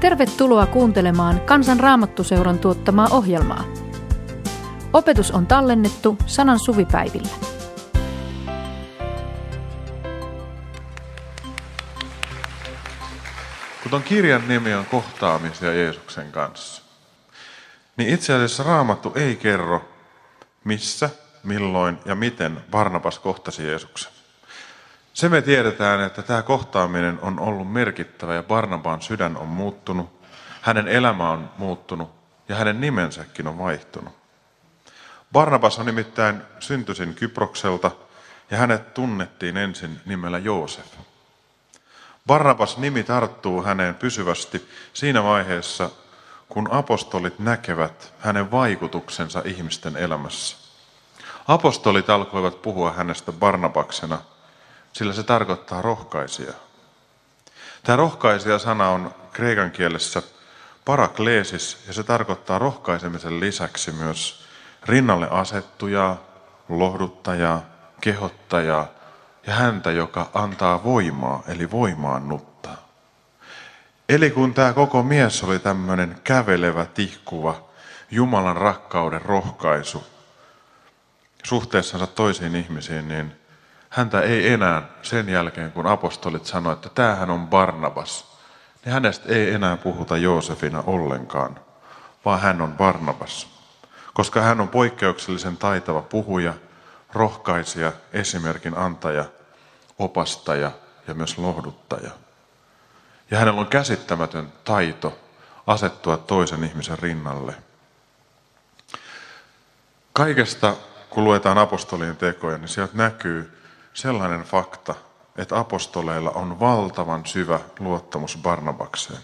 Tervetuloa kuuntelemaan Kansan Raamattuseuran tuottamaa ohjelmaa. Opetus on tallennettu sanan suvipäivillä. Kun kirjan nimi on kohtaamisia Jeesuksen kanssa, niin itse asiassa Raamattu ei kerro, missä, milloin ja miten Barnabas kohtasi Jeesuksen. Se me tiedetään, että tämä kohtaaminen on ollut merkittävä ja Barnabaan sydän on muuttunut, hänen elämä on muuttunut ja hänen nimensäkin on vaihtunut. Barnabas on nimittäin syntyisin Kyprokselta ja hänet tunnettiin ensin nimellä Joosef. Barnabas nimi tarttuu häneen pysyvästi siinä vaiheessa, kun apostolit näkevät hänen vaikutuksensa ihmisten elämässä. Apostolit alkoivat puhua hänestä Barnabaksena – sillä se tarkoittaa rohkaisia. Tämä rohkaisija sana on kreikan kielessä parakleesis ja se tarkoittaa rohkaisemisen lisäksi myös rinnalle asettujaa, lohduttajaa, kehottajaa ja häntä, joka antaa voimaa, eli voimaannuttaa. Eli kun tämä koko mies oli tämmöinen kävelevä, tihkuva, Jumalan rakkauden rohkaisu suhteessansa toisiin ihmisiin, niin häntä ei enää sen jälkeen, kun apostolit sanoivat, että tämähän on Barnabas, niin hänestä ei enää puhuta Joosefina ollenkaan, vaan hän on Barnabas. Koska hän on poikkeuksellisen taitava puhuja, rohkaisija, esimerkin antaja, opastaja ja myös lohduttaja. Ja hänellä on käsittämätön taito asettua toisen ihmisen rinnalle. Kaikesta, kun luetaan apostolien tekoja, niin sieltä näkyy, sellainen fakta, että apostoleilla on valtavan syvä luottamus Barnabakseen.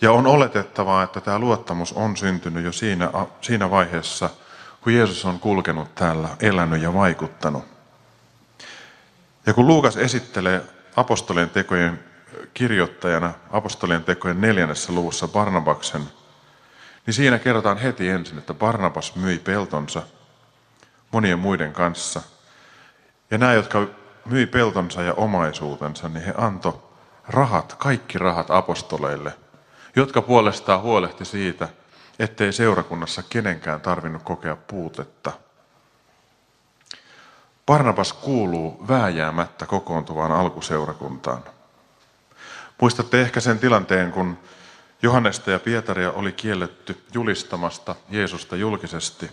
Ja on oletettavaa, että tämä luottamus on syntynyt jo siinä, siinä vaiheessa, kun Jeesus on kulkenut täällä, elänyt ja vaikuttanut. Ja kun Luukas esittelee apostolien tekojen kirjoittajana apostolien tekojen neljännessä luvussa Barnabaksen, niin siinä kerrotaan heti ensin, että Barnabas myi peltonsa monien muiden kanssa – ja nämä, jotka myi peltonsa ja omaisuutensa, niin he antoi rahat, kaikki rahat apostoleille, jotka puolestaan huolehti siitä, ettei seurakunnassa kenenkään tarvinnut kokea puutetta. Barnabas kuuluu vääjäämättä kokoontuvaan alkuseurakuntaan. Muistatte ehkä sen tilanteen, kun Johannesta ja Pietaria oli kielletty julistamasta Jeesusta julkisesti,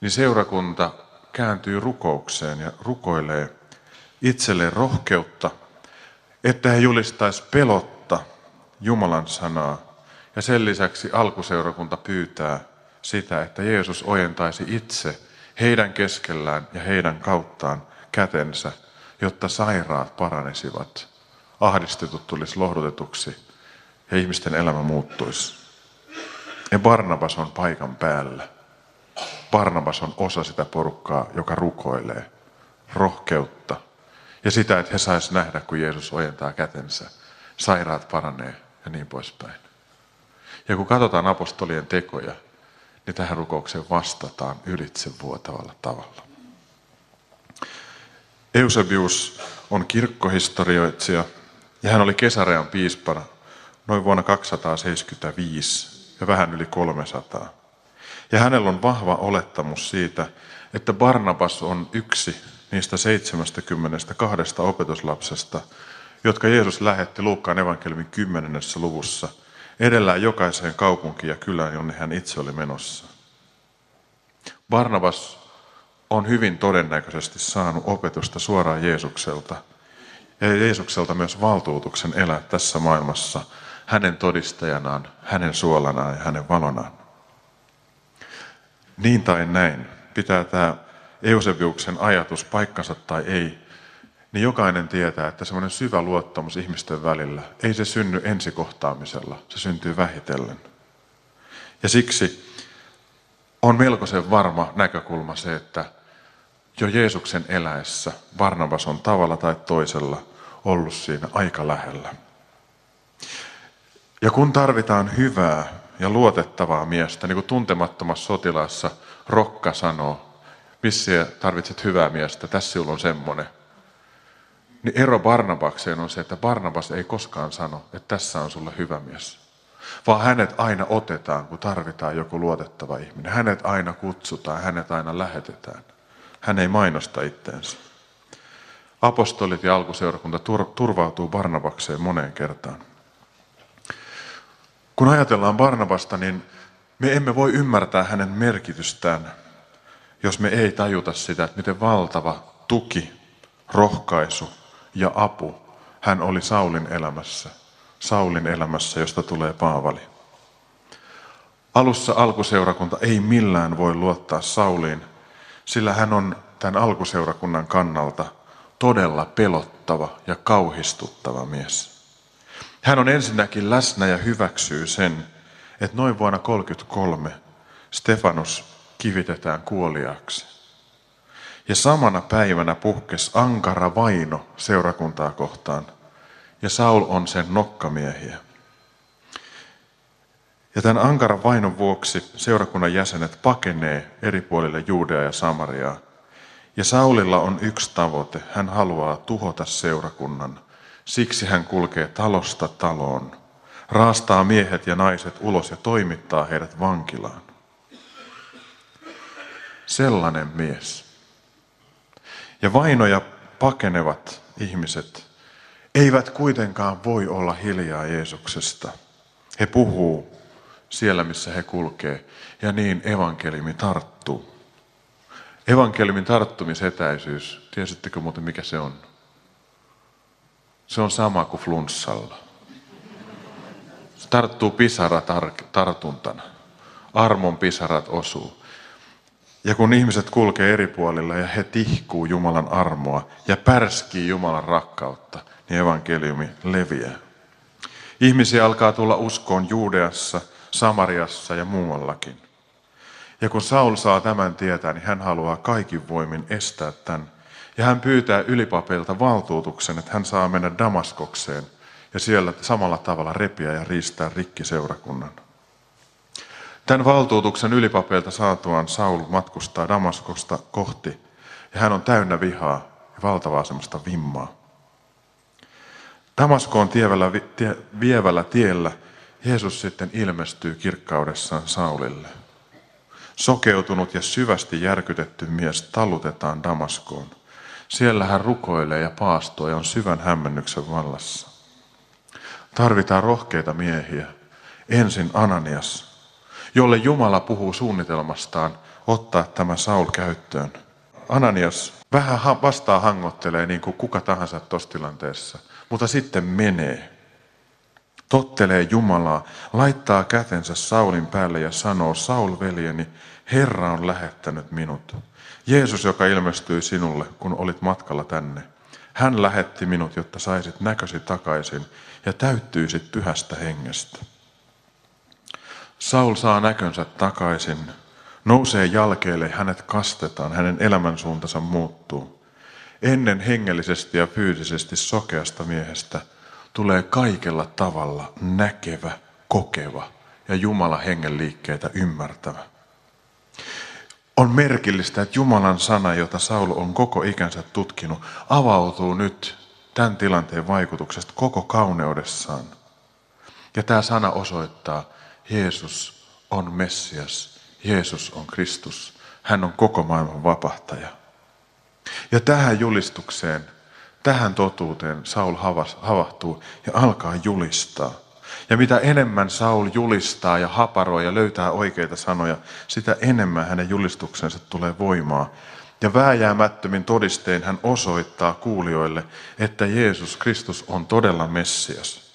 niin seurakunta kääntyy rukoukseen ja rukoilee itselleen rohkeutta, että he julistaisi pelotta Jumalan sanaa. Ja sen lisäksi alkuseurakunta pyytää sitä, että Jeesus ojentaisi itse heidän keskellään ja heidän kauttaan kätensä, jotta sairaat paranesivat, ahdistetut tulisi lohdutetuksi ja ihmisten elämä muuttuisi. Ja Barnabas on paikan päällä. Barnabas on osa sitä porukkaa, joka rukoilee rohkeutta ja sitä, että he sais nähdä, kun Jeesus ojentaa kätensä. Sairaat paranee ja niin poispäin. Ja kun katsotaan apostolien tekoja, niin tähän rukoukseen vastataan ylitsevuotavalla tavalla. Eusebius on kirkkohistorioitsija ja hän oli kesärean piispana noin vuonna 275 ja vähän yli 300. Ja hänellä on vahva olettamus siitä, että Barnabas on yksi niistä 72 opetuslapsesta, jotka Jeesus lähetti Luukkaan evankeliumin 10. luvussa edellään jokaiseen kaupunkiin ja kylään, jonne hän itse oli menossa. Barnabas on hyvin todennäköisesti saanut opetusta suoraan Jeesukselta ja Jeesukselta myös valtuutuksen elää tässä maailmassa hänen todistajanaan, hänen suolanaan ja hänen valonaan. Niin tai näin, pitää tämä Eusebiuksen ajatus paikkansa tai ei, niin jokainen tietää, että semmoinen syvä luottamus ihmisten välillä, ei se synny ensikohtaamisella, se syntyy vähitellen. Ja siksi on melkoisen varma näkökulma se, että jo Jeesuksen eläessä Barnabas on tavalla tai toisella ollut siinä aika lähellä. Ja kun tarvitaan hyvää ja luotettavaa miestä, niin kuin tuntemattomassa sotilaassa Rokka sanoo, missä tarvitset hyvää miestä, tässä sinulla on semmoinen. niin ero Barnabakseen on se, että Barnabas ei koskaan sano, että tässä on sulle hyvä mies. Vaan hänet aina otetaan, kun tarvitaan joku luotettava ihminen. Hänet aina kutsutaan, hänet aina lähetetään. Hän ei mainosta itteensä. Apostolit ja alkuseurakunta turvautuu Barnabakseen moneen kertaan. Kun ajatellaan Barnabasta, niin me emme voi ymmärtää hänen merkitystään, jos me ei tajuta sitä, että miten valtava tuki, rohkaisu ja apu hän oli Saulin elämässä. Saulin elämässä, josta tulee Paavali. Alussa alkuseurakunta ei millään voi luottaa Sauliin, sillä hän on tämän alkuseurakunnan kannalta todella pelottava ja kauhistuttava mies. Hän on ensinnäkin läsnä ja hyväksyy sen, että noin vuonna 1933 Stefanus kivitetään kuoliaaksi. Ja samana päivänä puhkes ankara vaino seurakuntaa kohtaan, ja Saul on sen nokkamiehiä. Ja tämän ankaran vainon vuoksi seurakunnan jäsenet pakenee eri puolille Juudea ja Samariaa. Ja Saulilla on yksi tavoite. Hän haluaa tuhota seurakunnan. Siksi hän kulkee talosta taloon, raastaa miehet ja naiset ulos ja toimittaa heidät vankilaan. Sellainen mies. Ja vainoja pakenevat ihmiset eivät kuitenkaan voi olla hiljaa Jeesuksesta. He puhuu siellä, missä he kulkee, ja niin evankeliumi tarttuu. Evankeliumin tarttumisetäisyys, tiesittekö muuten mikä se on? Se on sama kuin flunssalla. Se tarttuu pisara tar- tartuntana. Armon pisarat osuu. Ja kun ihmiset kulkee eri puolilla ja he tihkuu Jumalan armoa ja pärskii Jumalan rakkautta, niin evankeliumi leviää. Ihmisiä alkaa tulla uskoon Juudeassa, Samariassa ja muuallakin. Ja kun Saul saa tämän tietää, niin hän haluaa kaikin voimin estää tämän. Ja hän pyytää ylipapilta valtuutuksen, että hän saa mennä Damaskokseen ja siellä samalla tavalla repiä ja riistää rikki seurakunnan. Tämän valtuutuksen ylipapilta saatuaan Saul matkustaa Damaskosta kohti ja hän on täynnä vihaa ja valtavaa semmoista vimmaa. Damaskoon tievällä, tie, vievällä tiellä Jeesus sitten ilmestyy kirkkaudessaan Saulille. Sokeutunut ja syvästi järkytetty mies talutetaan Damaskoon. Siellä hän rukoilee ja paastoo ja on syvän hämmennyksen vallassa. Tarvitaan rohkeita miehiä. Ensin Ananias, jolle Jumala puhuu suunnitelmastaan ottaa tämä Saul käyttöön. Ananias vähän vastaa hangottelee niin kuin kuka tahansa tuossa tilanteessa, mutta sitten menee tottelee Jumalaa, laittaa kätensä Saulin päälle ja sanoo, Saul veljeni, Herra on lähettänyt minut. Jeesus, joka ilmestyi sinulle, kun olit matkalla tänne. Hän lähetti minut, jotta saisit näkösi takaisin ja täyttyisit pyhästä hengestä. Saul saa näkönsä takaisin, nousee jalkeille, hänet kastetaan, hänen elämänsuuntansa muuttuu. Ennen hengellisesti ja fyysisesti sokeasta miehestä – tulee kaikella tavalla näkevä, kokeva ja Jumala hengen liikkeitä ymmärtävä. On merkillistä, että Jumalan sana, jota Saul on koko ikänsä tutkinut, avautuu nyt tämän tilanteen vaikutuksesta koko kauneudessaan. Ja tämä sana osoittaa, Jeesus on Messias, Jeesus on Kristus, hän on koko maailman vapahtaja. Ja tähän julistukseen Tähän totuuteen Saul havahtuu ja alkaa julistaa. Ja mitä enemmän Saul julistaa ja haparoi ja löytää oikeita sanoja, sitä enemmän hänen julistuksensa tulee voimaa. Ja vääjäämättömin todistein hän osoittaa kuulijoille, että Jeesus Kristus on todella Messias.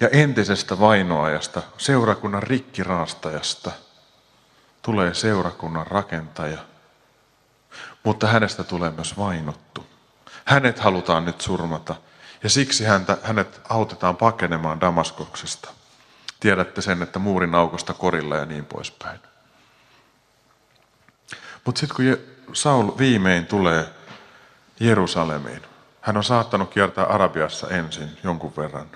Ja entisestä vainoajasta, seurakunnan rikkiraastajasta, tulee seurakunnan rakentaja. Mutta hänestä tulee myös vainottu. Hänet halutaan nyt surmata ja siksi häntä, hänet autetaan pakenemaan Damaskoksesta. Tiedätte sen, että muurin aukosta korilla ja niin poispäin. Mutta sitten kun Saul viimein tulee Jerusalemiin, hän on saattanut kiertää Arabiassa ensin jonkun verran,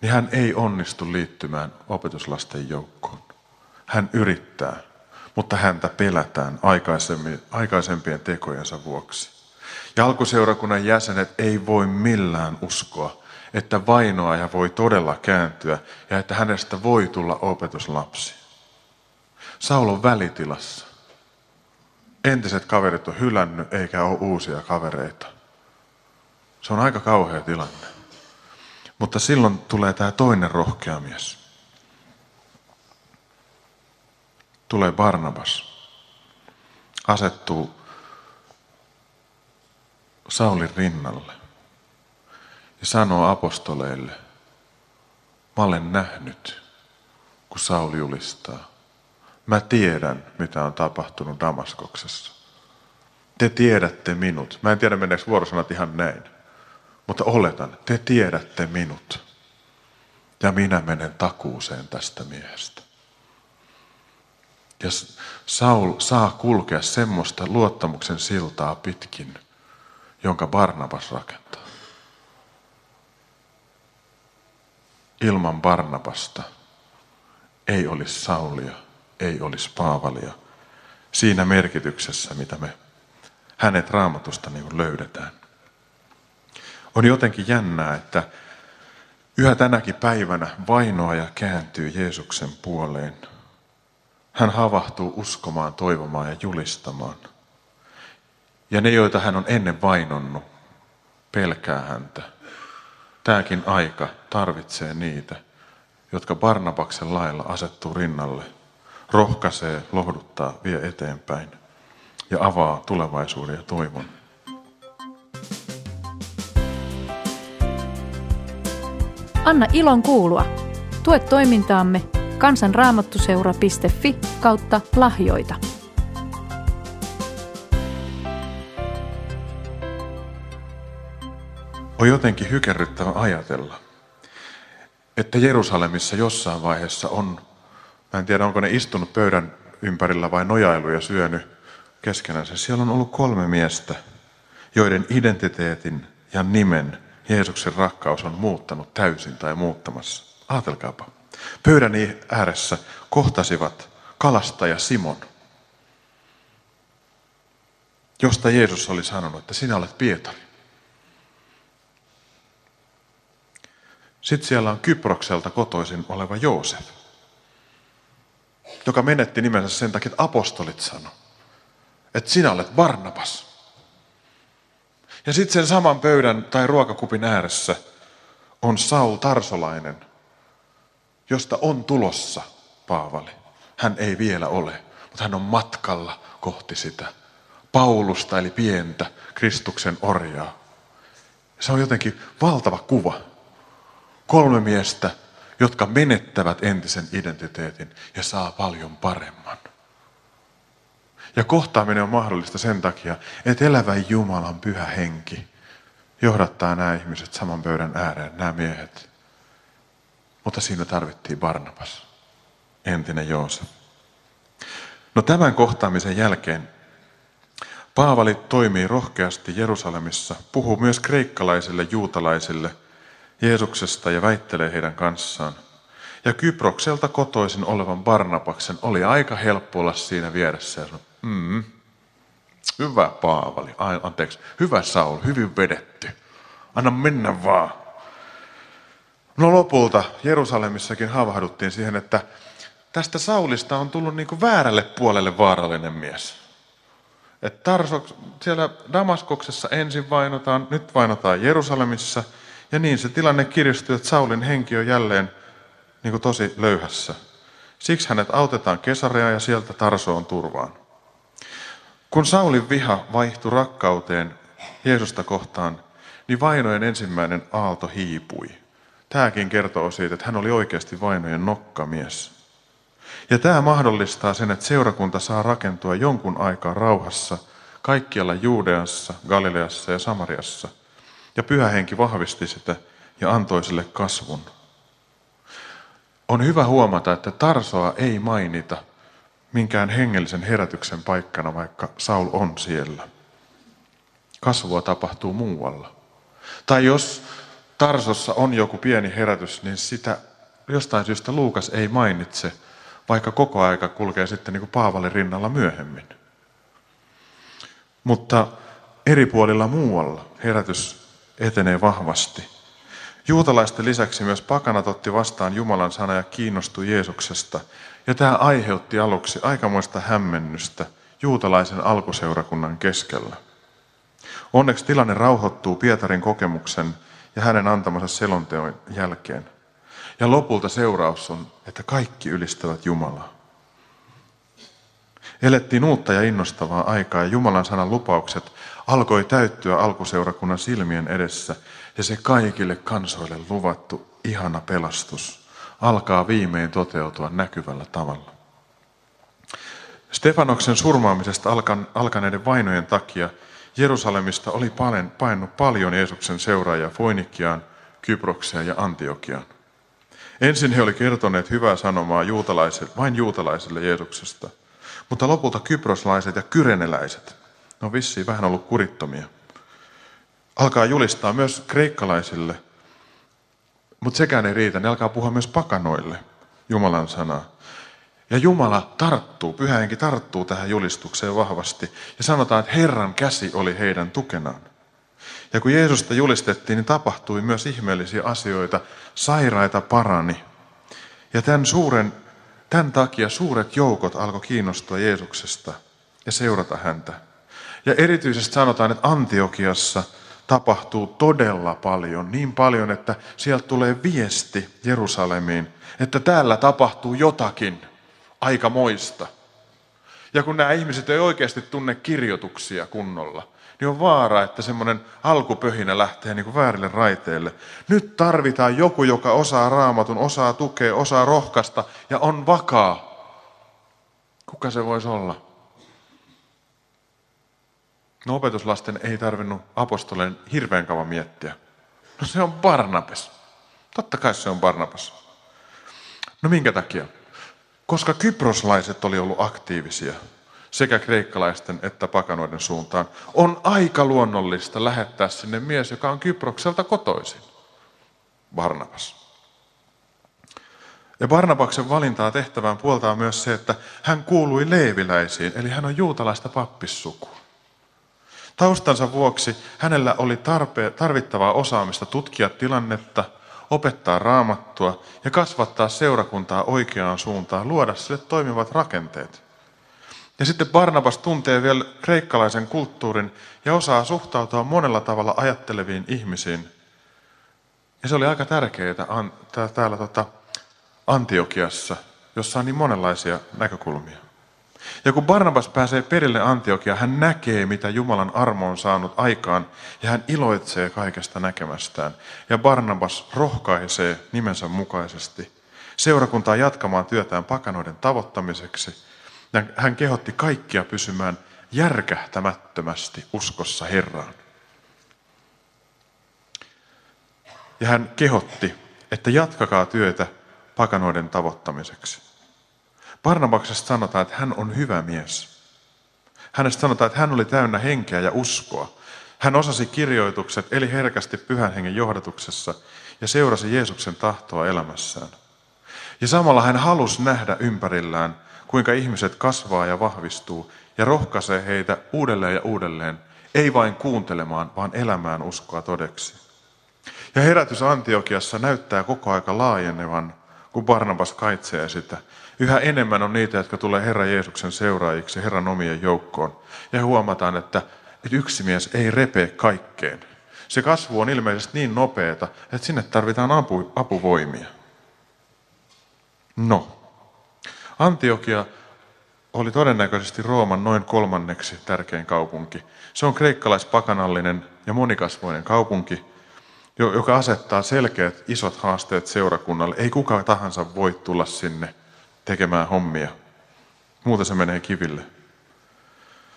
niin hän ei onnistu liittymään opetuslasten joukkoon. Hän yrittää, mutta häntä pelätään aikaisempien tekojensa vuoksi. Ja alkuseurakunnan jäsenet ei voi millään uskoa, että vainoaja voi todella kääntyä ja että hänestä voi tulla opetuslapsi. Saul on välitilassa. Entiset kaverit on hylännyt eikä ole uusia kavereita. Se on aika kauhea tilanne. Mutta silloin tulee tämä toinen rohkea mies. Tulee Barnabas. Asettuu Saulin rinnalle ja sanoo apostoleille, mä olen nähnyt, kun Sauli julistaa. Mä tiedän, mitä on tapahtunut Damaskoksessa. Te tiedätte minut. Mä en tiedä, meneekö vuorosanat ihan näin. Mutta oletan, te tiedätte minut. Ja minä menen takuuseen tästä miehestä. Ja Saul saa kulkea semmoista luottamuksen siltaa pitkin, jonka Barnabas rakentaa. Ilman Barnabasta ei olisi Saulia, ei olisi Paavalia. Siinä merkityksessä, mitä me hänet raamatusta niin löydetään. On jotenkin jännää, että yhä tänäkin päivänä vainoaja kääntyy Jeesuksen puoleen. Hän havahtuu uskomaan, toivomaan ja julistamaan. Ja ne, joita hän on ennen vainonnut, pelkää häntä. Tämäkin aika tarvitsee niitä, jotka Barnabaksen lailla asettuu rinnalle, rohkaisee, lohduttaa, vie eteenpäin ja avaa tulevaisuuden ja toivon. Anna ilon kuulua. Tue toimintaamme kansanraamattuseura.fi kautta lahjoita. On jotenkin hykerryttävä ajatella, että Jerusalemissa jossain vaiheessa on, mä en tiedä onko ne istunut pöydän ympärillä vai nojailu ja syönyt keskenänsä. Siellä on ollut kolme miestä, joiden identiteetin ja nimen Jeesuksen rakkaus on muuttanut täysin tai muuttamassa. Aatelkaapa. Pöydän ääressä kohtasivat kalastaja Simon, josta Jeesus oli sanonut, että sinä olet Pietari. Sitten siellä on Kyprokselta kotoisin oleva Joosef, joka menetti nimensä sen takia, että apostolit sano, että sinä olet Barnabas. Ja sitten sen saman pöydän tai ruokakupin ääressä on Saul Tarsolainen, josta on tulossa Paavali. Hän ei vielä ole, mutta hän on matkalla kohti sitä. Paulusta eli pientä Kristuksen orjaa. Se on jotenkin valtava kuva. Kolme miestä, jotka menettävät entisen identiteetin ja saa paljon paremman. Ja kohtaaminen on mahdollista sen takia, että elävän Jumalan pyhä henki johdattaa nämä ihmiset saman pöydän ääreen, nämä miehet. Mutta siinä tarvittiin Barnabas, entinen Joosef. No tämän kohtaamisen jälkeen Paavali toimii rohkeasti Jerusalemissa, puhuu myös kreikkalaisille juutalaisille Jeesuksesta ja väittelee heidän kanssaan. Ja Kyprokselta kotoisin olevan Barnabaksen oli aika helppo olla siinä vieressä ja sanoa, Mm. Hyvä Paavali, Ai, anteeksi, hyvä Saul, hyvin vedetty. Anna mennä vaan. No lopulta Jerusalemissakin havahduttiin siihen, että tästä Saulista on tullut niin kuin väärälle puolelle vaarallinen mies. Tarso, siellä Damaskoksessa ensin vainotaan, nyt vainotaan Jerusalemissa. Ja niin se tilanne kiristyy, että Saulin henki on jälleen niin kuin tosi löyhässä. Siksi hänet autetaan Kesarea ja sieltä Tarsoon turvaan. Kun Saulin viha vaihtui rakkauteen Jeesusta kohtaan, niin vainojen ensimmäinen aalto hiipui. Tämäkin kertoo siitä, että hän oli oikeasti vainojen nokkamies. Ja tämä mahdollistaa sen, että seurakunta saa rakentua jonkun aikaa rauhassa kaikkialla Juudeassa, Galileassa ja Samariassa. Ja pyhä henki vahvisti sitä ja antoi sille kasvun. On hyvä huomata, että Tarsoa ei mainita minkään hengellisen herätyksen paikkana, vaikka Saul on siellä. Kasvua tapahtuu muualla. Tai jos Tarsossa on joku pieni herätys, niin sitä jostain syystä Luukas ei mainitse, vaikka koko aika kulkee sitten niin kuin Paavalin rinnalla myöhemmin. Mutta eri puolilla muualla herätys etenee vahvasti. Juutalaisten lisäksi myös pakanat otti vastaan Jumalan sana ja kiinnostui Jeesuksesta. Ja tämä aiheutti aluksi aikamoista hämmennystä juutalaisen alkuseurakunnan keskellä. Onneksi tilanne rauhoittuu Pietarin kokemuksen ja hänen antamansa selonteon jälkeen. Ja lopulta seuraus on, että kaikki ylistävät Jumalaa. Elettiin uutta ja innostavaa aikaa ja Jumalan sanan lupaukset alkoi täyttyä alkuseurakunnan silmien edessä ja se kaikille kansoille luvattu ihana pelastus alkaa viimein toteutua näkyvällä tavalla. Stefanoksen surmaamisesta alkaneiden vainojen takia Jerusalemista oli painut paljon Jeesuksen seuraajia Foinikiaan, Kyprokseen ja Antiokiaan. Ensin he olivat kertoneet hyvää sanomaa juutalaisille, vain juutalaisille Jeesuksesta, mutta lopulta kyproslaiset ja kyreneläiset, ne on vissiin vähän ollut kurittomia, alkaa julistaa myös kreikkalaisille, mutta sekään ei riitä, ne alkaa puhua myös pakanoille Jumalan sanaa. Ja Jumala tarttuu, pyhähenki tarttuu tähän julistukseen vahvasti. Ja sanotaan, että Herran käsi oli heidän tukenaan. Ja kun Jeesusta julistettiin, niin tapahtui myös ihmeellisiä asioita. Sairaita parani. Ja tämän, suuren, tämän takia suuret joukot alkoi kiinnostua Jeesuksesta ja seurata häntä. Ja erityisesti sanotaan, että Antiokiassa tapahtuu todella paljon. Niin paljon, että sieltä tulee viesti Jerusalemiin, että täällä tapahtuu jotakin aika moista. Ja kun nämä ihmiset ei oikeasti tunne kirjoituksia kunnolla, niin on vaara, että semmoinen alkupöhinä lähtee niin kuin väärille raiteille. Nyt tarvitaan joku, joka osaa raamatun, osaa tukea, osaa rohkaista ja on vakaa. Kuka se voisi olla? No opetuslasten ei tarvinnut apostolen hirveän kauan miettiä. No se on Barnabas. Totta kai se on Barnabas. No minkä takia? Koska kyproslaiset oli ollut aktiivisia sekä kreikkalaisten että pakanoiden suuntaan, on aika luonnollista lähettää sinne mies, joka on Kyprokselta kotoisin. Barnabas. Ja Barnabaksen valintaa tehtävään puoltaa myös se, että hän kuului leeviläisiin, eli hän on juutalaista pappissukua. Taustansa vuoksi hänellä oli tarpe- tarvittavaa osaamista tutkia tilannetta, opettaa raamattua ja kasvattaa seurakuntaa oikeaan suuntaan, luoda sille toimivat rakenteet. Ja sitten Barnabas tuntee vielä kreikkalaisen kulttuurin ja osaa suhtautua monella tavalla ajatteleviin ihmisiin. Ja se oli aika tärkeää täällä tota Antiokiassa, jossa on niin monenlaisia näkökulmia. Ja kun Barnabas pääsee perille Antiokia, hän näkee, mitä Jumalan armo on saanut aikaan, ja hän iloitsee kaikesta näkemästään. Ja Barnabas rohkaisee nimensä mukaisesti seurakuntaa jatkamaan työtään pakanoiden tavoittamiseksi. Ja hän kehotti kaikkia pysymään järkähtämättömästi uskossa Herraan. Ja hän kehotti, että jatkakaa työtä pakanoiden tavoittamiseksi. Barnabaksesta sanotaan, että hän on hyvä mies. Hänestä sanotaan, että hän oli täynnä henkeä ja uskoa. Hän osasi kirjoitukset, eli herkästi pyhän hengen johdatuksessa ja seurasi Jeesuksen tahtoa elämässään. Ja samalla hän halusi nähdä ympärillään, kuinka ihmiset kasvaa ja vahvistuu ja rohkaisee heitä uudelleen ja uudelleen, ei vain kuuntelemaan, vaan elämään uskoa todeksi. Ja herätys Antiokiassa näyttää koko aika laajenevan, kun Barnabas kaitsee sitä Yhä enemmän on niitä, jotka tulee Herran Jeesuksen seuraajiksi, Herran omien joukkoon. Ja huomataan, että, että yksi mies ei repee kaikkeen. Se kasvu on ilmeisesti niin nopeata, että sinne tarvitaan apu, apuvoimia. No, Antiokia oli todennäköisesti Rooman noin kolmanneksi tärkein kaupunki. Se on kreikkalaispakanallinen ja monikasvoinen kaupunki, joka asettaa selkeät isot haasteet seurakunnalle. Ei kuka tahansa voi tulla sinne tekemään hommia. Muuten se menee kiville.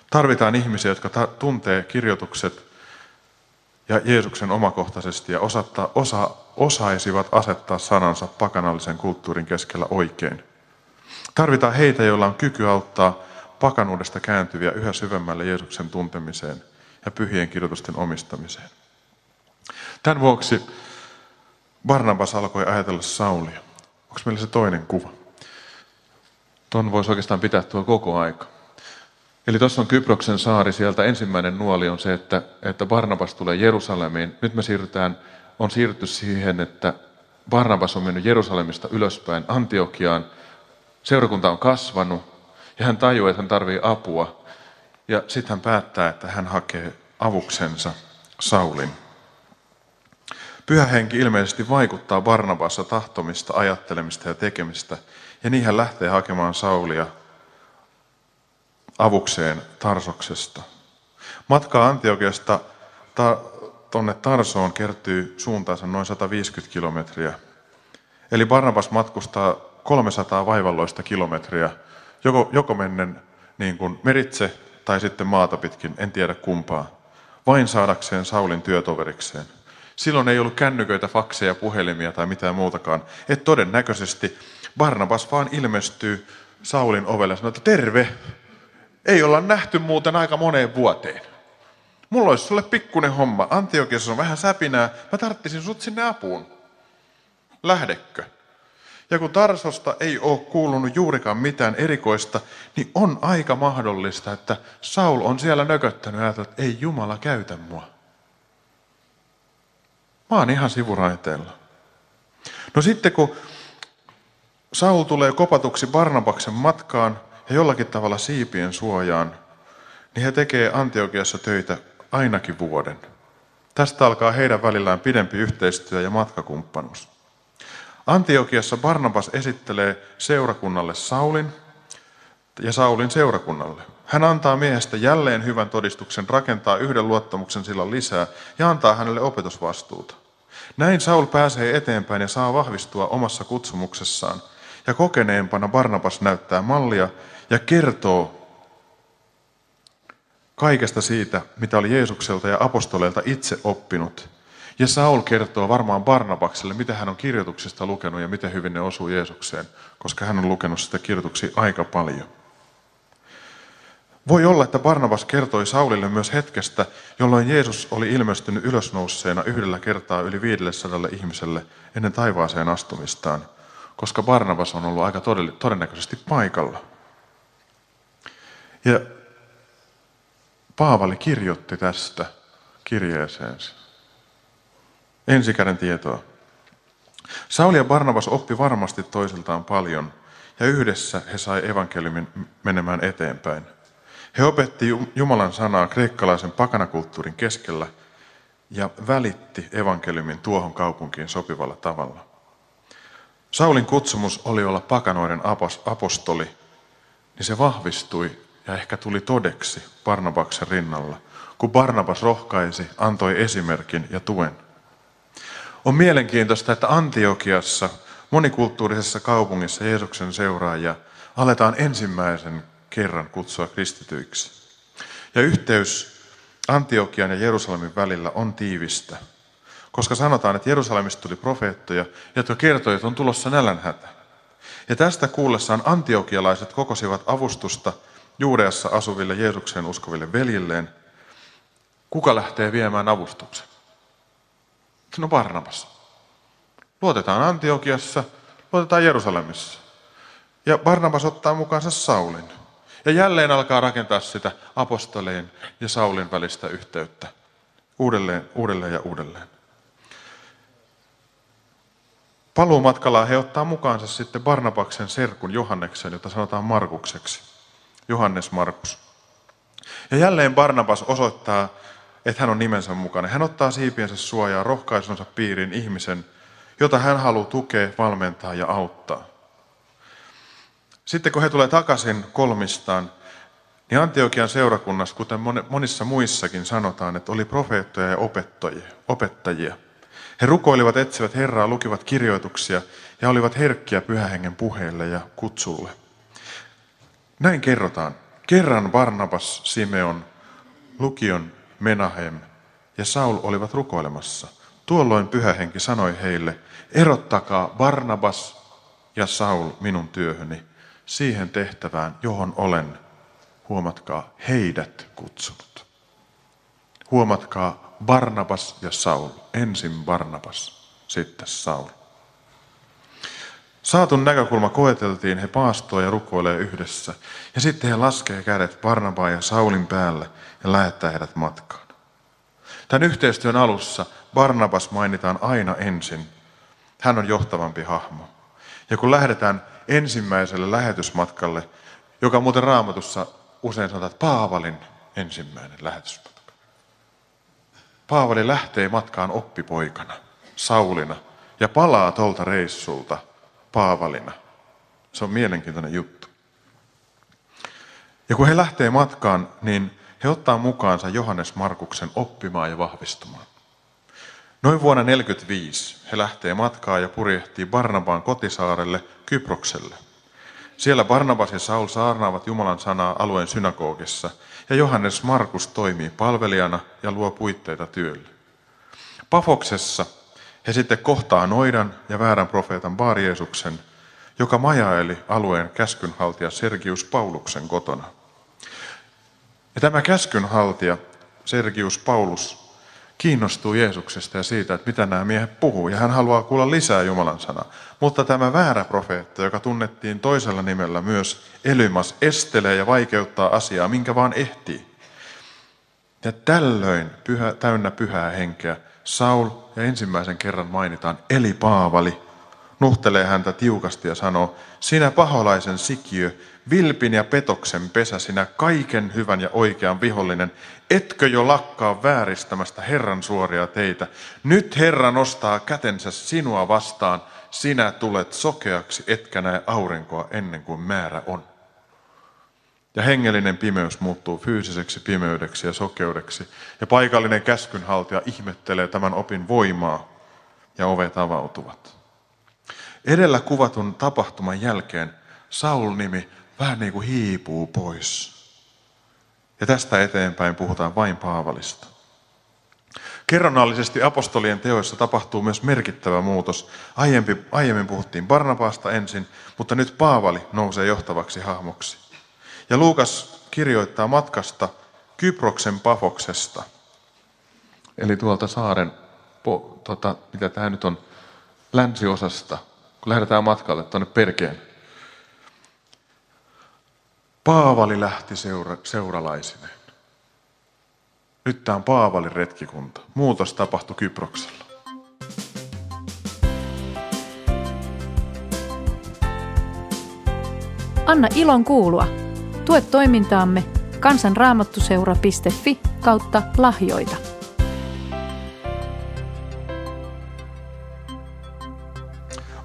Tarvitaan ihmisiä, jotka ta- tuntee kirjoitukset ja Jeesuksen omakohtaisesti ja osata, osa, osaisivat asettaa sanansa pakanallisen kulttuurin keskellä oikein. Tarvitaan heitä, joilla on kyky auttaa pakanuudesta kääntyviä yhä syvemmälle Jeesuksen tuntemiseen ja pyhien kirjoitusten omistamiseen. Tämän vuoksi Barnabas alkoi ajatella Saulia. Onko meillä se toinen kuva? Ton voisi oikeastaan pitää tuo koko aika. Eli tuossa on Kyproksen saari, sieltä ensimmäinen nuoli on se, että, että Barnabas tulee Jerusalemiin. Nyt me siirrytään, on siirrytty siihen, että Barnabas on mennyt Jerusalemista ylöspäin Antiokiaan. Seurakunta on kasvanut ja hän tajuaa, että hän tarvii apua. Ja sitten hän päättää, että hän hakee avuksensa Saulin. Pyhä henki ilmeisesti vaikuttaa Barnabassa tahtomista, ajattelemista ja tekemistä. Ja niin hän lähtee hakemaan Saulia avukseen Tarsoksesta. Matka Antiokiasta ta- tuonne Tarsoon kertyy suuntaansa noin 150 kilometriä. Eli Barnabas matkustaa 300 vaivalloista kilometriä, joko, joko mennen niin kuin meritse tai sitten maata pitkin, en tiedä kumpaa, vain saadakseen Saulin työtoverikseen. Silloin ei ollut kännyköitä, fakseja, puhelimia tai mitään muutakaan. Et todennäköisesti Barnabas vaan ilmestyy Saulin ovelle ja sanoo, että terve, ei olla nähty muuten aika moneen vuoteen. Mulla olisi sulle pikkunen homma. Antiokiassa on vähän säpinää. Mä tarttisin sut sinne apuun. Lähdekö? Ja kun Tarsosta ei ole kuulunut juurikaan mitään erikoista, niin on aika mahdollista, että Saul on siellä nököttänyt ja että ei Jumala käytä mua. Mä oon ihan sivuraiteella. No sitten kun Saul tulee kopatuksi Barnabaksen matkaan ja jollakin tavalla siipien suojaan, niin he tekee Antiokiassa töitä ainakin vuoden. Tästä alkaa heidän välillään pidempi yhteistyö ja matkakumppanuus. Antiokiassa Barnabas esittelee seurakunnalle Saulin ja Saulin seurakunnalle. Hän antaa miehestä jälleen hyvän todistuksen, rakentaa yhden luottamuksen sillä lisää ja antaa hänelle opetusvastuuta. Näin Saul pääsee eteenpäin ja saa vahvistua omassa kutsumuksessaan. Ja kokeneempana Barnabas näyttää mallia ja kertoo kaikesta siitä, mitä oli Jeesukselta ja apostoleilta itse oppinut. Ja Saul kertoo varmaan Barnabakselle, mitä hän on kirjoituksista lukenut ja miten hyvin ne osuu Jeesukseen, koska hän on lukenut sitä kirjoituksia aika paljon. Voi olla, että Barnabas kertoi Saulille myös hetkestä, jolloin Jeesus oli ilmestynyt ylösnousseena yhdellä kertaa yli 500 ihmiselle ennen taivaaseen astumistaan, koska Barnabas on ollut aika todennäköisesti paikalla. Ja Paavali kirjoitti tästä kirjeeseensä. Ensikäden tietoa. Sauli ja Barnabas oppi varmasti toisiltaan paljon, ja yhdessä he sai evankeliumin menemään eteenpäin. He opetti Jumalan sanaa kreikkalaisen pakanakulttuurin keskellä ja välitti evankeliumin tuohon kaupunkiin sopivalla tavalla. Saulin kutsumus oli olla pakanoiden apostoli, niin se vahvistui ja ehkä tuli todeksi Barnabaksen rinnalla, kun Barnabas rohkaisi, antoi esimerkin ja tuen. On mielenkiintoista, että Antiokiassa, monikulttuurisessa kaupungissa Jeesuksen seuraajia, aletaan ensimmäisen kerran kutsua kristityiksi. Ja yhteys Antiokian ja Jerusalemin välillä on tiivistä, koska sanotaan, että Jerusalemista tuli profeettoja, jotka kertoi, että on tulossa nälänhätä. Ja tästä kuullessaan antiokialaiset kokosivat avustusta Juudeassa asuville Jeesukseen uskoville veljilleen. Kuka lähtee viemään avustuksen? No Barnabas. Luotetaan Antiokiassa, luotetaan Jerusalemissa. Ja Barnabas ottaa mukaansa Saulin. Ja jälleen alkaa rakentaa sitä apostoleen ja Saulin välistä yhteyttä. Uudelleen, uudelleen ja uudelleen. Paluumatkalla he ottaa mukaansa sitten Barnabaksen serkun Johanneksen, jota sanotaan Markukseksi. Johannes Markus. Ja jälleen Barnabas osoittaa, että hän on nimensä mukana. Hän ottaa siipiensä suojaa rohkaisunsa piiriin ihmisen, jota hän haluaa tukea, valmentaa ja auttaa. Sitten kun he tulee takaisin kolmistaan, niin Antiokian seurakunnassa, kuten monissa muissakin sanotaan, että oli profeettoja ja opettajia. opettajia. He rukoilivat, etsivät Herraa, lukivat kirjoituksia ja olivat herkkiä pyhähengen puheille ja kutsulle. Näin kerrotaan. Kerran Barnabas, Simeon, Lukion, Menahem ja Saul olivat rukoilemassa. Tuolloin pyhähenki sanoi heille, erottakaa Barnabas ja Saul minun työhöni, siihen tehtävään, johon olen, huomatkaa, heidät kutsunut. Huomatkaa Barnabas ja Saul. Ensin Barnabas, sitten Saul. Saatun näkökulma koeteltiin, he paastoa ja rukoilee yhdessä. Ja sitten he laskee kädet Barnabaan ja Saulin päälle ja lähettää heidät matkaan. Tämän yhteistyön alussa Barnabas mainitaan aina ensin. Hän on johtavampi hahmo. Ja kun lähdetään ensimmäiselle lähetysmatkalle, joka muuten raamatussa usein sanotaan, että Paavalin ensimmäinen lähetysmatka. Paavali lähtee matkaan oppipoikana, Saulina, ja palaa tuolta reissulta Paavalina. Se on mielenkiintoinen juttu. Ja kun he lähtee matkaan, niin he ottaa mukaansa Johannes Markuksen oppimaan ja vahvistumaan. Noin vuonna 1945 he lähtee matkaa ja purjehtii Barnabaan kotisaarelle Kyprokselle. Siellä Barnabas ja Saul saarnaavat Jumalan sanaa alueen synagogissa ja Johannes Markus toimii palvelijana ja luo puitteita työlle. Pafoksessa he sitten kohtaa noidan ja väärän profeetan Baar Jeesuksen, joka majaili alueen käskynhaltija Sergius Pauluksen kotona. Ja tämä käskynhaltija, Sergius Paulus, kiinnostuu Jeesuksesta ja siitä, että mitä nämä miehet puhuu, ja hän haluaa kuulla lisää Jumalan sanaa. Mutta tämä väärä profeetta, joka tunnettiin toisella nimellä myös Elymas, estelee ja vaikeuttaa asiaa, minkä vaan ehtii. Ja tällöin pyhä, täynnä pyhää henkeä Saul ja ensimmäisen kerran mainitaan eli Paavali, nuhtelee häntä tiukasti ja sanoo, sinä paholaisen sikiö, vilpin ja petoksen pesä, sinä kaiken hyvän ja oikean vihollinen, etkö jo lakkaa vääristämästä Herran suoria teitä? Nyt Herra nostaa kätensä sinua vastaan, sinä tulet sokeaksi, etkä näe aurinkoa ennen kuin määrä on. Ja hengellinen pimeys muuttuu fyysiseksi pimeydeksi ja sokeudeksi. Ja paikallinen käskynhaltija ihmettelee tämän opin voimaa ja ovet avautuvat. Edellä kuvatun tapahtuman jälkeen Saul-nimi vähän niin kuin hiipuu pois. Ja tästä eteenpäin puhutaan vain Paavalista. Kerronnallisesti apostolien teoissa tapahtuu myös merkittävä muutos. Aiempi, aiemmin puhuttiin Barnabaasta ensin, mutta nyt Paavali nousee johtavaksi hahmoksi. Ja Luukas kirjoittaa matkasta Kyproksen Pafoksesta, eli tuolta saaren, po, tota, mitä tämä nyt on, länsiosasta, kun lähdetään matkalle tuonne Perkeen. Paavali lähti seura, seuralaisineen. Nyt tämä on Paavalin retkikunta. Muutos tapahtui Kyproksella. Anna ilon kuulua. Tue toimintaamme kansanraamattuseura.fi kautta lahjoita.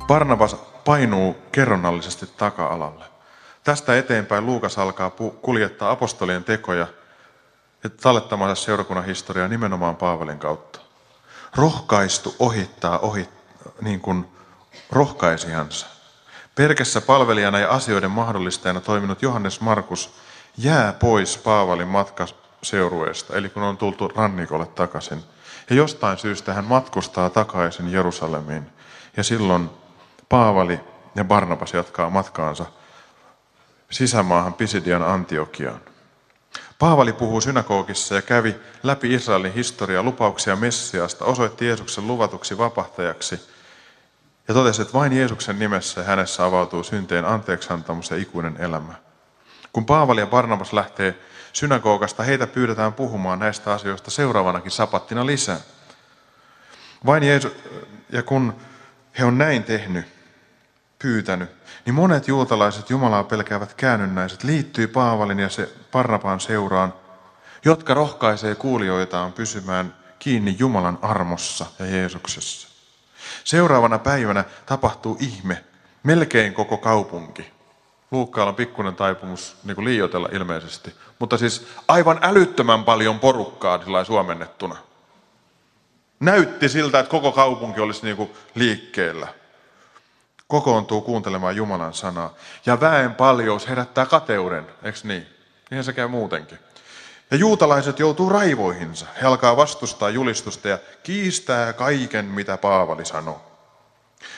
Barnabas painuu kerronnallisesti taka-alalle. Tästä eteenpäin Luukas alkaa kuljettaa apostolien tekoja ja tallettamansa seurakunnan historiaa nimenomaan Paavalin kautta. Rohkaistu ohittaa ohi, niin kuin rohkaisijansa. Perkessä palvelijana ja asioiden mahdollistajana toiminut Johannes Markus jää pois Paavalin matkaseurueesta, eli kun on tultu rannikolle takaisin. Ja jostain syystä hän matkustaa takaisin Jerusalemiin. Ja silloin Paavali ja Barnabas jatkaa matkaansa sisämaahan Pisidian Antiokiaan. Paavali puhuu synagogissa ja kävi läpi Israelin historiaa lupauksia Messiasta, osoitti Jeesuksen luvatuksi vapahtajaksi ja totesi, että vain Jeesuksen nimessä hänessä avautuu synteen anteeksiantamus ja ikuinen elämä. Kun Paavali ja Barnabas lähtee synagogasta, heitä pyydetään puhumaan näistä asioista seuraavanakin sapattina lisää. Vain Jeesus, ja kun he on näin tehnyt, pyytänyt, niin monet juutalaiset Jumalaa pelkäävät käännynnäiset liittyy Paavalin ja se Parnapaan seuraan, jotka rohkaisee kuulijoitaan pysymään kiinni Jumalan armossa ja Jeesuksessa. Seuraavana päivänä tapahtuu ihme. Melkein koko kaupunki. Luukkaalla on pikkuinen taipumus niin liioitella ilmeisesti. Mutta siis aivan älyttömän paljon porukkaa sillä suomennettuna. Näytti siltä, että koko kaupunki olisi niin kuin liikkeellä kokoontuu kuuntelemaan Jumalan sanaa. Ja väen paljous herättää kateuden, eikö niin? Niinhän se käy muutenkin. Ja juutalaiset joutuu raivoihinsa. He alkaa vastustaa julistusta ja kiistää kaiken, mitä Paavali sanoo.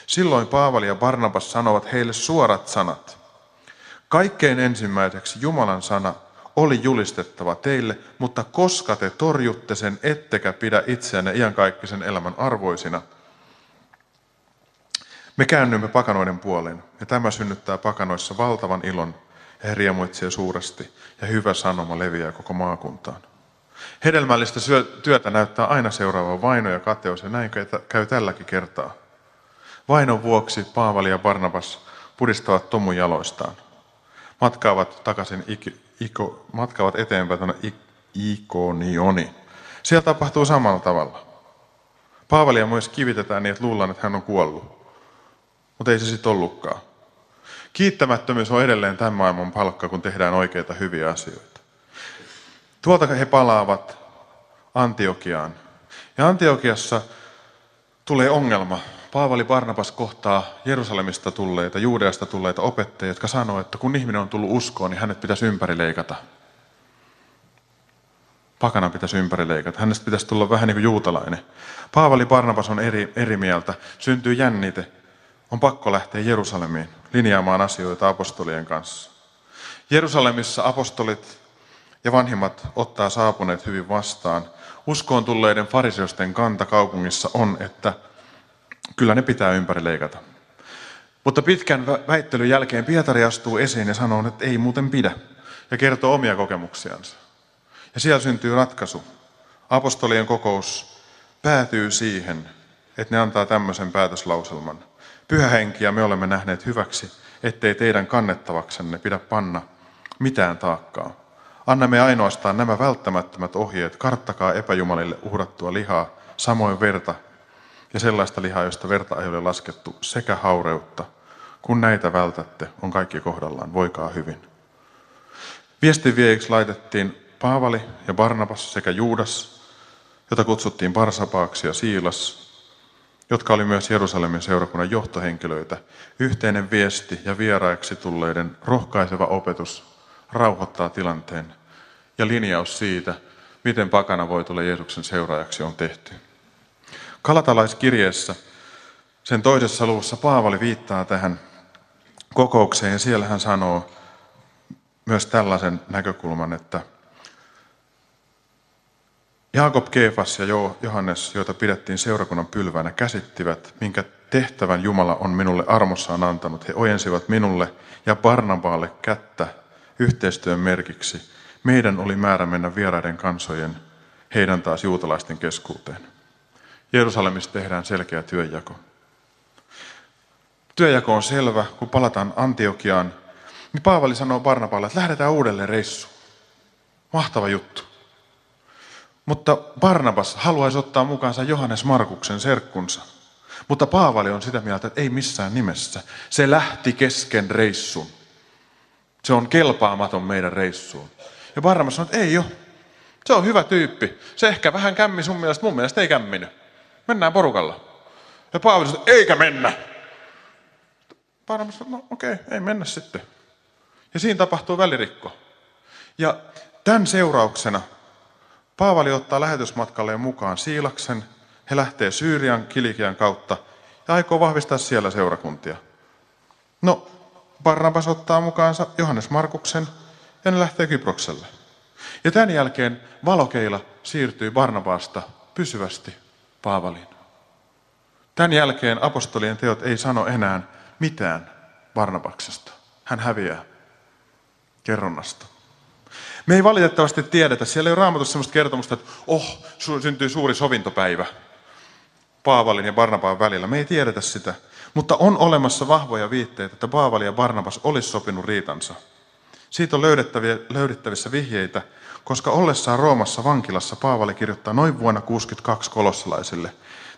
Silloin Paavali ja Barnabas sanovat heille suorat sanat. Kaikkein ensimmäiseksi Jumalan sana oli julistettava teille, mutta koska te torjutte sen, ettekä pidä itseänne iankaikkisen elämän arvoisina – Me käännymme pakanoiden puoleen, ja tämä synnyttää pakanoissa valtavan ilon, ja he suuresti, ja hyvä sanoma leviää koko maakuntaan. Hedelmällistä työtä näyttää aina seuraava vaino ja kateus, ja näin käy tälläkin kertaa. Vainon vuoksi Paavali ja Barnabas pudistavat Tomun jaloistaan. Matkaavat takaisin, iko, matkaavat eteenpäin tuonne Ikonioni. Siellä tapahtuu samalla tavalla. Paavalia myös kivitetään niin, että luullaan, että hän on kuollut. Mutta ei se sitten ollutkaan. Kiittämättömyys on edelleen tämän maailman palkka, kun tehdään oikeita hyviä asioita. Tuolta he palaavat Antiokiaan. Ja Antiokiassa tulee ongelma. Paavali Barnabas kohtaa Jerusalemista tulleita, Juudeasta tulleita opettajia, jotka sanoo, että kun ihminen on tullut uskoon, niin hänet pitäisi ympärileikata. Pakana pitäisi ympärileikata. Hänestä pitäisi tulla vähän niin kuin juutalainen. Paavali Barnabas on eri, eri mieltä. Syntyy jännite. On pakko lähteä Jerusalemiin linjaamaan asioita apostolien kanssa. Jerusalemissa apostolit ja vanhimmat ottaa saapuneet hyvin vastaan. Uskoon tulleiden fariseosten kanta kaupungissa on, että kyllä ne pitää ympäri leikata. Mutta pitkän väittelyn jälkeen Pietari astuu esiin ja sanoo, että ei muuten pidä, ja kertoo omia kokemuksiansa. Ja siellä syntyy ratkaisu. Apostolien kokous päätyy siihen, että ne antaa tämmöisen päätöslauselman. Pyhä henki ja me olemme nähneet hyväksi, ettei teidän kannettavaksenne pidä panna mitään taakkaa. Annamme ainoastaan nämä välttämättömät ohjeet, karttakaa epäjumalille uhrattua lihaa, samoin verta ja sellaista lihaa, josta verta ei ole laskettu, sekä haureutta. Kun näitä vältätte, on kaikki kohdallaan, voikaa hyvin. Viestin viejiksi laitettiin Paavali ja Barnabas sekä Juudas, jota kutsuttiin Barsapaaksi ja Siilas, jotka oli myös Jerusalemin seurakunnan johtohenkilöitä. Yhteinen viesti ja vieraiksi tulleiden rohkaiseva opetus rauhoittaa tilanteen ja linjaus siitä, miten pakana voi tulla Jeesuksen seuraajaksi on tehty. Kalatalaiskirjeessä sen toisessa luvussa Paavali viittaa tähän kokoukseen ja siellä hän sanoo myös tällaisen näkökulman, että Jaakob, Keefas ja Johannes, joita pidettiin seurakunnan pylväänä, käsittivät, minkä tehtävän Jumala on minulle armossaan antanut. He ojensivat minulle ja Barnabaalle kättä yhteistyön merkiksi. Meidän oli määrä mennä vieraiden kansojen, heidän taas juutalaisten keskuuteen. Jerusalemissa tehdään selkeä työjako. Työjako on selvä, kun palataan Antiokiaan, niin Paavali sanoo Barnabaalle, että lähdetään uudelleen reissuun. Mahtava juttu. Mutta Barnabas haluaisi ottaa mukaansa Johannes Markuksen serkkunsa. Mutta Paavali on sitä mieltä, että ei missään nimessä. Se lähti kesken reissun. Se on kelpaamaton meidän reissuun. Ja Barnabas sanoi, että ei ole. Se on hyvä tyyppi. Se ehkä vähän kämmi sun mielestä, mun mielestä ei kämminyt. Mennään porukalla. Ja Paavali sanoi, eikä mennä. Barnabas sanoi, no okei, okay, ei mennä sitten. Ja siinä tapahtuu välirikko. Ja tämän seurauksena Paavali ottaa lähetysmatkalleen mukaan Siilaksen. He lähtee Syyrian Kilikian kautta ja aikoo vahvistaa siellä seurakuntia. No, Barnabas ottaa mukaansa Johannes Markuksen ja ne lähtee Kyprokselle. Ja tämän jälkeen valokeila siirtyy Barnabasta pysyvästi Paavaliin. Tämän jälkeen apostolien teot ei sano enää mitään Barnabaksesta. Hän häviää kerronnasta. Me ei valitettavasti tiedetä, siellä ei ole raamatussa sellaista kertomusta, että oh, syntyy suuri sovintopäivä Paavalin ja Barnabaan välillä. Me ei tiedetä sitä, mutta on olemassa vahvoja viitteitä, että Paavali ja Barnabas olisi sopinut riitansa. Siitä on löydettävissä vihjeitä, koska ollessaan Roomassa vankilassa Paavali kirjoittaa noin vuonna 62 kolossalaisille.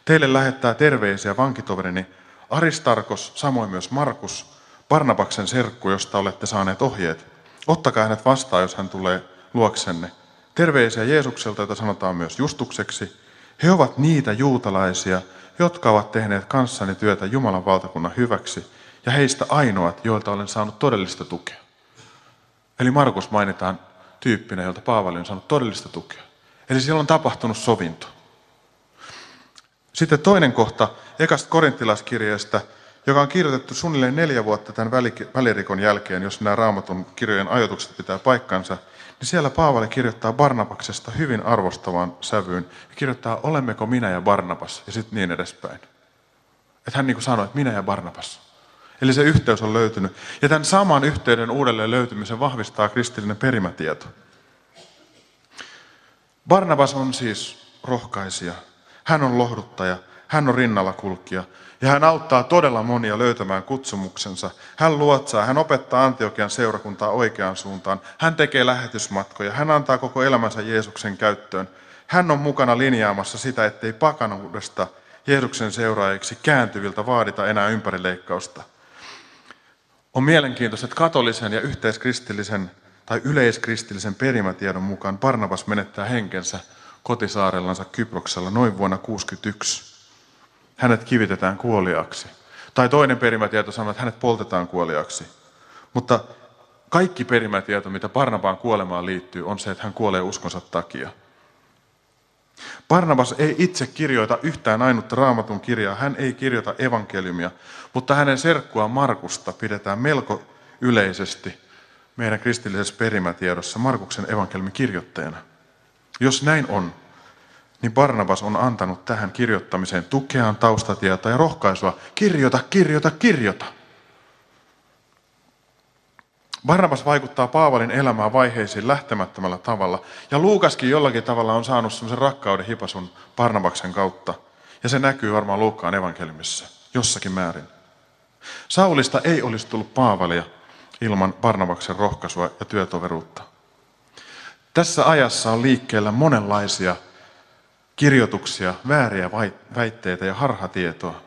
Teille lähettää terveisiä vankitoverini Aristarkos, samoin myös Markus, Barnabaksen serkku, josta olette saaneet ohjeet. Ottakaa hänet vastaan, jos hän tulee luoksenne. Terveisiä Jeesukselta, jota sanotaan myös Justukseksi. He ovat niitä juutalaisia, jotka ovat tehneet kanssani työtä Jumalan valtakunnan hyväksi, ja heistä ainoat, joilta olen saanut todellista tukea. Eli Markus mainitaan tyyppinä, jolta Paavali on saanut todellista tukea. Eli siellä on tapahtunut sovinto. Sitten toinen kohta ekasta korinttilaiskirjeestä joka on kirjoitettu suunnilleen neljä vuotta tämän välirikon jälkeen, jos nämä raamatun kirjojen ajatukset pitää paikkansa, niin siellä Paavali kirjoittaa Barnabaksesta hyvin arvostavaan sävyyn ja kirjoittaa, olemmeko minä ja Barnabas, ja sitten niin edespäin. Että hän niin kuin sanoi, että minä ja Barnabas. Eli se yhteys on löytynyt. Ja tämän saman yhteyden uudelleen löytymisen vahvistaa kristillinen perimätieto. Barnabas on siis rohkaisija. Hän on lohduttaja. Hän on rinnalla kulkija. Ja hän auttaa todella monia löytämään kutsumuksensa. Hän luotsaa, hän opettaa Antiokian seurakuntaa oikeaan suuntaan. Hän tekee lähetysmatkoja. Hän antaa koko elämänsä Jeesuksen käyttöön. Hän on mukana linjaamassa sitä, ettei pakanuudesta Jeesuksen seuraajiksi kääntyviltä vaadita enää ympärileikkausta. On mielenkiintoista, että katolisen ja yhteiskristillisen tai yleiskristillisen perimätiedon mukaan Barnabas menettää henkensä kotisaarellansa Kyproksella noin vuonna 1961. Hänet kivitetään kuoliaksi. Tai toinen perimätieto sanoo, että hänet poltetaan kuoliaksi. Mutta kaikki perimätieto, mitä Barnabaan kuolemaan liittyy, on se, että hän kuolee uskonsa takia. Barnabas ei itse kirjoita yhtään ainutta raamatun kirjaa, hän ei kirjoita evankeliumia, mutta hänen serkkuaan Markusta pidetään melko yleisesti meidän kristillisessä perimätiedossa Markuksen evankeliumin kirjoittajana. Jos näin on, niin Barnabas on antanut tähän kirjoittamiseen tukeaan taustatietoa ja rohkaisua. Kirjoita, kirjoita, kirjoita. Barnabas vaikuttaa Paavalin elämään vaiheisiin lähtemättömällä tavalla. Ja Luukaskin jollakin tavalla on saanut semmoisen rakkauden hipasun Barnabaksen kautta. Ja se näkyy varmaan Luukkaan evankeliumissa jossakin määrin. Saulista ei olisi tullut Paavalia ilman Barnabaksen rohkaisua ja työtoveruutta. Tässä ajassa on liikkeellä monenlaisia kirjoituksia, vääriä väitteitä ja harhatietoa.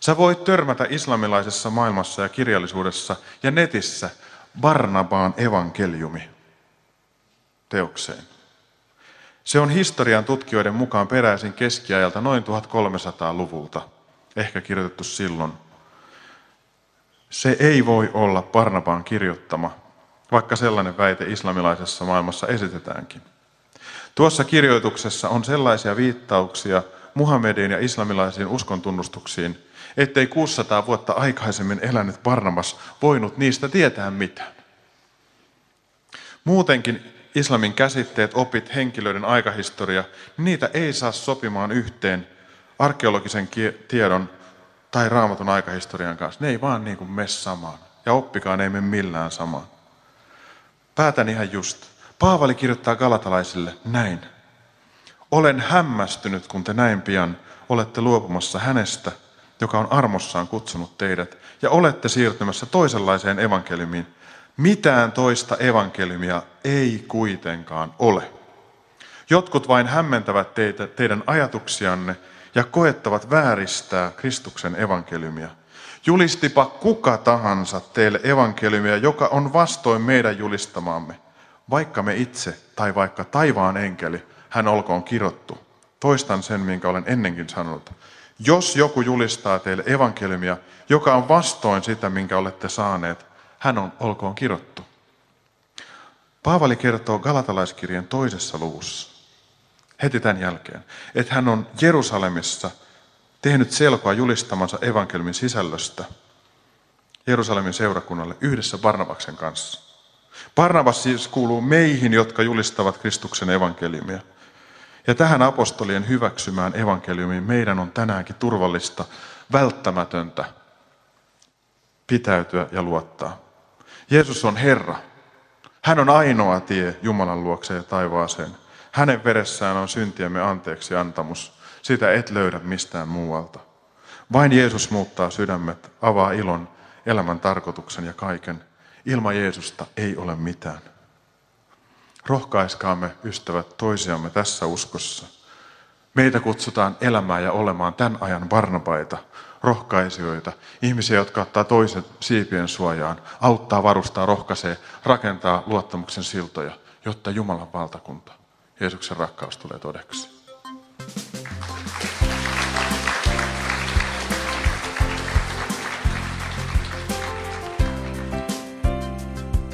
Sä voit törmätä islamilaisessa maailmassa ja kirjallisuudessa ja netissä Barnabaan evankeliumi teokseen. Se on historian tutkijoiden mukaan peräisin keskiajalta noin 1300-luvulta, ehkä kirjoitettu silloin. Se ei voi olla Barnabaan kirjoittama, vaikka sellainen väite islamilaisessa maailmassa esitetäänkin. Tuossa kirjoituksessa on sellaisia viittauksia Muhammedin ja islamilaisiin uskontunnustuksiin, ettei 600 vuotta aikaisemmin elänyt Barnabas voinut niistä tietää mitään. Muutenkin islamin käsitteet, opit, henkilöiden aikahistoria, niitä ei saa sopimaan yhteen arkeologisen tiedon tai raamatun aikahistorian kanssa. Ne ei vaan niin kuin me samaan. Ja oppikaan ei mene millään samaan. Päätän ihan just. Paavali kirjoittaa galatalaisille näin. Olen hämmästynyt, kun te näin pian olette luopumassa hänestä, joka on armossaan kutsunut teidät, ja olette siirtymässä toisenlaiseen evankeliumiin. Mitään toista evankeliumia ei kuitenkaan ole. Jotkut vain hämmentävät teitä, teidän ajatuksianne ja koettavat vääristää Kristuksen evankeliumia. Julistipa kuka tahansa teille evankeliumia, joka on vastoin meidän julistamaamme, vaikka me itse tai vaikka taivaan enkeli, hän olkoon kirottu. Toistan sen, minkä olen ennenkin sanonut. Jos joku julistaa teille evankeliumia, joka on vastoin sitä, minkä olette saaneet, hän on olkoon kirottu. Paavali kertoo Galatalaiskirjan toisessa luvussa, heti tämän jälkeen, että hän on Jerusalemissa tehnyt selkoa julistamansa evankeliumin sisällöstä Jerusalemin seurakunnalle yhdessä Barnabaksen kanssa. Barnabas siis kuuluu meihin, jotka julistavat Kristuksen evankeliumia. Ja tähän apostolien hyväksymään evankeliumiin meidän on tänäänkin turvallista, välttämätöntä pitäytyä ja luottaa. Jeesus on Herra. Hän on ainoa tie Jumalan luokseen ja taivaaseen. Hänen veressään on syntiemme anteeksi antamus. Sitä et löydä mistään muualta. Vain Jeesus muuttaa sydämet, avaa ilon, elämän tarkoituksen ja kaiken. Ilman Jeesusta ei ole mitään. Rohkaiskaamme, ystävät, toisiamme tässä uskossa. Meitä kutsutaan elämään ja olemaan tämän ajan varnapaita, rohkaisijoita, ihmisiä, jotka ottaa toisen siipien suojaan, auttaa, varustaa, rohkaisee, rakentaa luottamuksen siltoja, jotta Jumalan valtakunta, Jeesuksen rakkaus tulee todeksi.